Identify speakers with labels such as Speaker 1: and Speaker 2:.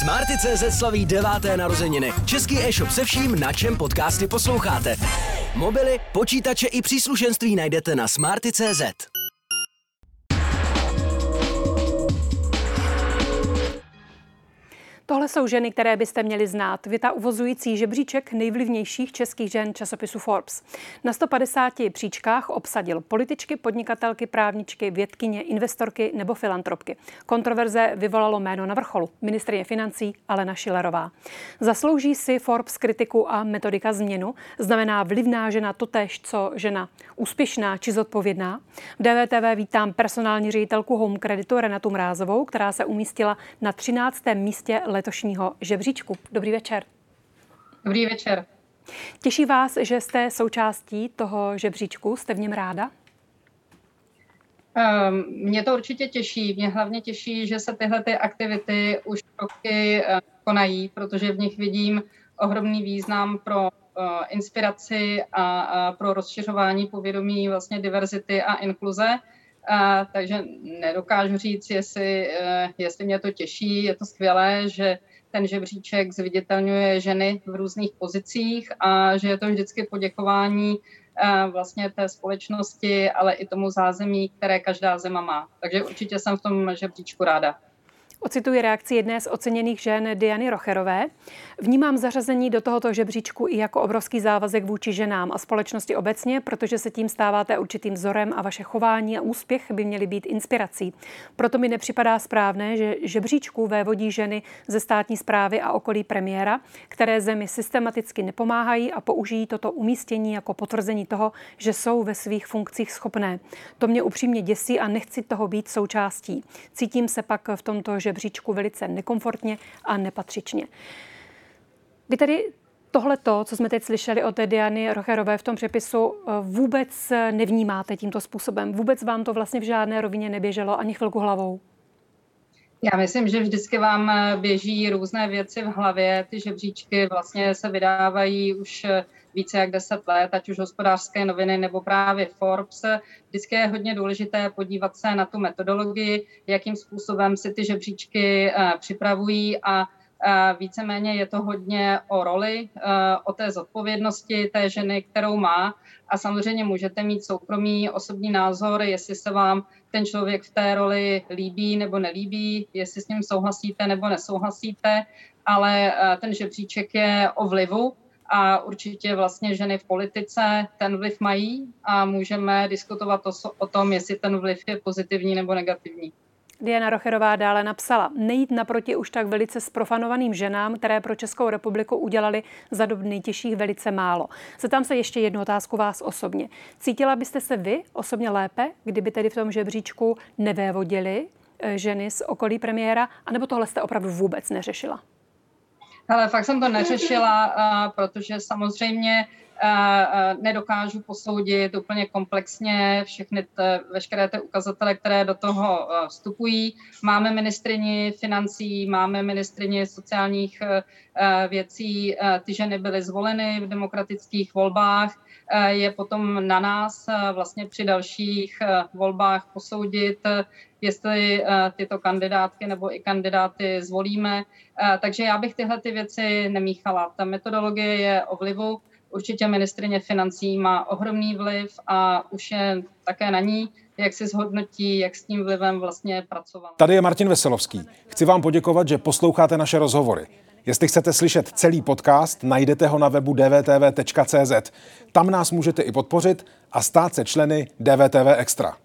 Speaker 1: Smarty.cz slaví deváté narozeniny. Český e-shop se vším, na čem podcasty posloucháte. Mobily, počítače i příslušenství najdete na Smarty.cz.
Speaker 2: Tohle jsou ženy, které byste měli znát. Věta uvozující žebříček nejvlivnějších českých žen časopisu Forbes. Na 150 příčkách obsadil političky, podnikatelky, právničky, vědkyně, investorky nebo filantropky. Kontroverze vyvolalo jméno na vrcholu. Ministrině financí Alena Šilerová. Zaslouží si Forbes kritiku a metodika změnu? Znamená vlivná žena totéž, co žena úspěšná či zodpovědná? V DVTV vítám personální ředitelku Home Creditu Renatu Mrázovou, která se umístila na 13. místě letošního žebříčku. Dobrý večer.
Speaker 3: Dobrý večer.
Speaker 2: Těší vás, že jste součástí toho žebříčku? Jste v něm ráda?
Speaker 3: Um, mě to určitě těší. Mě hlavně těší, že se tyhle ty aktivity už roky uh, konají, protože v nich vidím ohromný význam pro uh, inspiraci a, a pro rozšiřování povědomí vlastně diverzity a inkluze. A, takže nedokážu říct, jestli, e, jestli mě to těší. Je to skvělé, že ten žebříček zviditelňuje ženy v různých pozicích a že je to vždycky poděkování e, vlastně té společnosti, ale i tomu zázemí, které každá zema má. Takže určitě jsem v tom žebříčku ráda.
Speaker 2: Ocituji reakci jedné z oceněných žen Diany Rocherové. Vnímám zařazení do tohoto žebříčku i jako obrovský závazek vůči ženám a společnosti obecně, protože se tím stáváte určitým vzorem a vaše chování a úspěch by měly být inspirací. Proto mi nepřipadá správné, že žebříčku vévodí ženy ze státní zprávy a okolí premiéra, které zemi systematicky nepomáhají a použijí toto umístění jako potvrzení toho, že jsou ve svých funkcích schopné. To mě upřímně děsí a nechci toho být součástí. Cítím se pak v tomto žebříčku velice nekomfortně a nepatřičně. Vy tedy tohle to, co jsme teď slyšeli od Diany Rocherové v tom přepisu, vůbec nevnímáte tímto způsobem? Vůbec vám to vlastně v žádné rovině neběželo ani chvilku hlavou?
Speaker 3: Já myslím, že vždycky vám běží různé věci v hlavě. Ty žebříčky vlastně se vydávají už více jak deset let, ať už hospodářské noviny nebo právě Forbes. Vždycky je hodně důležité podívat se na tu metodologii, jakým způsobem si ty žebříčky eh, připravují a eh, víceméně je to hodně o roli, eh, o té zodpovědnosti té ženy, kterou má. A samozřejmě můžete mít soukromý osobní názor, jestli se vám ten člověk v té roli líbí nebo nelíbí, jestli s ním souhlasíte nebo nesouhlasíte, ale ten žebříček je o vlivu a určitě vlastně ženy v politice ten vliv mají a můžeme diskutovat o, o tom, jestli ten vliv je pozitivní nebo negativní.
Speaker 2: Diana Rocherová dále napsala, nejít naproti už tak velice sprofanovaným ženám, které pro Českou republiku udělali za dob nejtěžších velice málo. Zeptám se ještě jednu otázku vás osobně. Cítila byste se vy osobně lépe, kdyby tedy v tom žebříčku nevévodili eh, ženy z okolí premiéra, anebo tohle jste opravdu vůbec neřešila?
Speaker 3: Ale fakt jsem to neřešila, protože samozřejmě nedokážu posoudit úplně komplexně všechny te, veškeré ty ukazatele, které do toho vstupují. Máme ministrini financí, máme ministrini sociálních věcí, ty ženy byly zvoleny v demokratických volbách. Je potom na nás vlastně při dalších volbách posoudit, jestli tyto kandidátky nebo i kandidáty zvolíme. Takže já bych tyhle ty věci nemíchala. Ta metodologie je o vlivu Určitě ministrině financí má ohromný vliv a už je také na ní, jak si zhodnotí, jak s tím vlivem vlastně pracovat.
Speaker 4: Tady je Martin Veselovský. Chci vám poděkovat, že posloucháte naše rozhovory. Jestli chcete slyšet celý podcast, najdete ho na webu dvtv.cz. Tam nás můžete i podpořit a stát se členy DVTV Extra.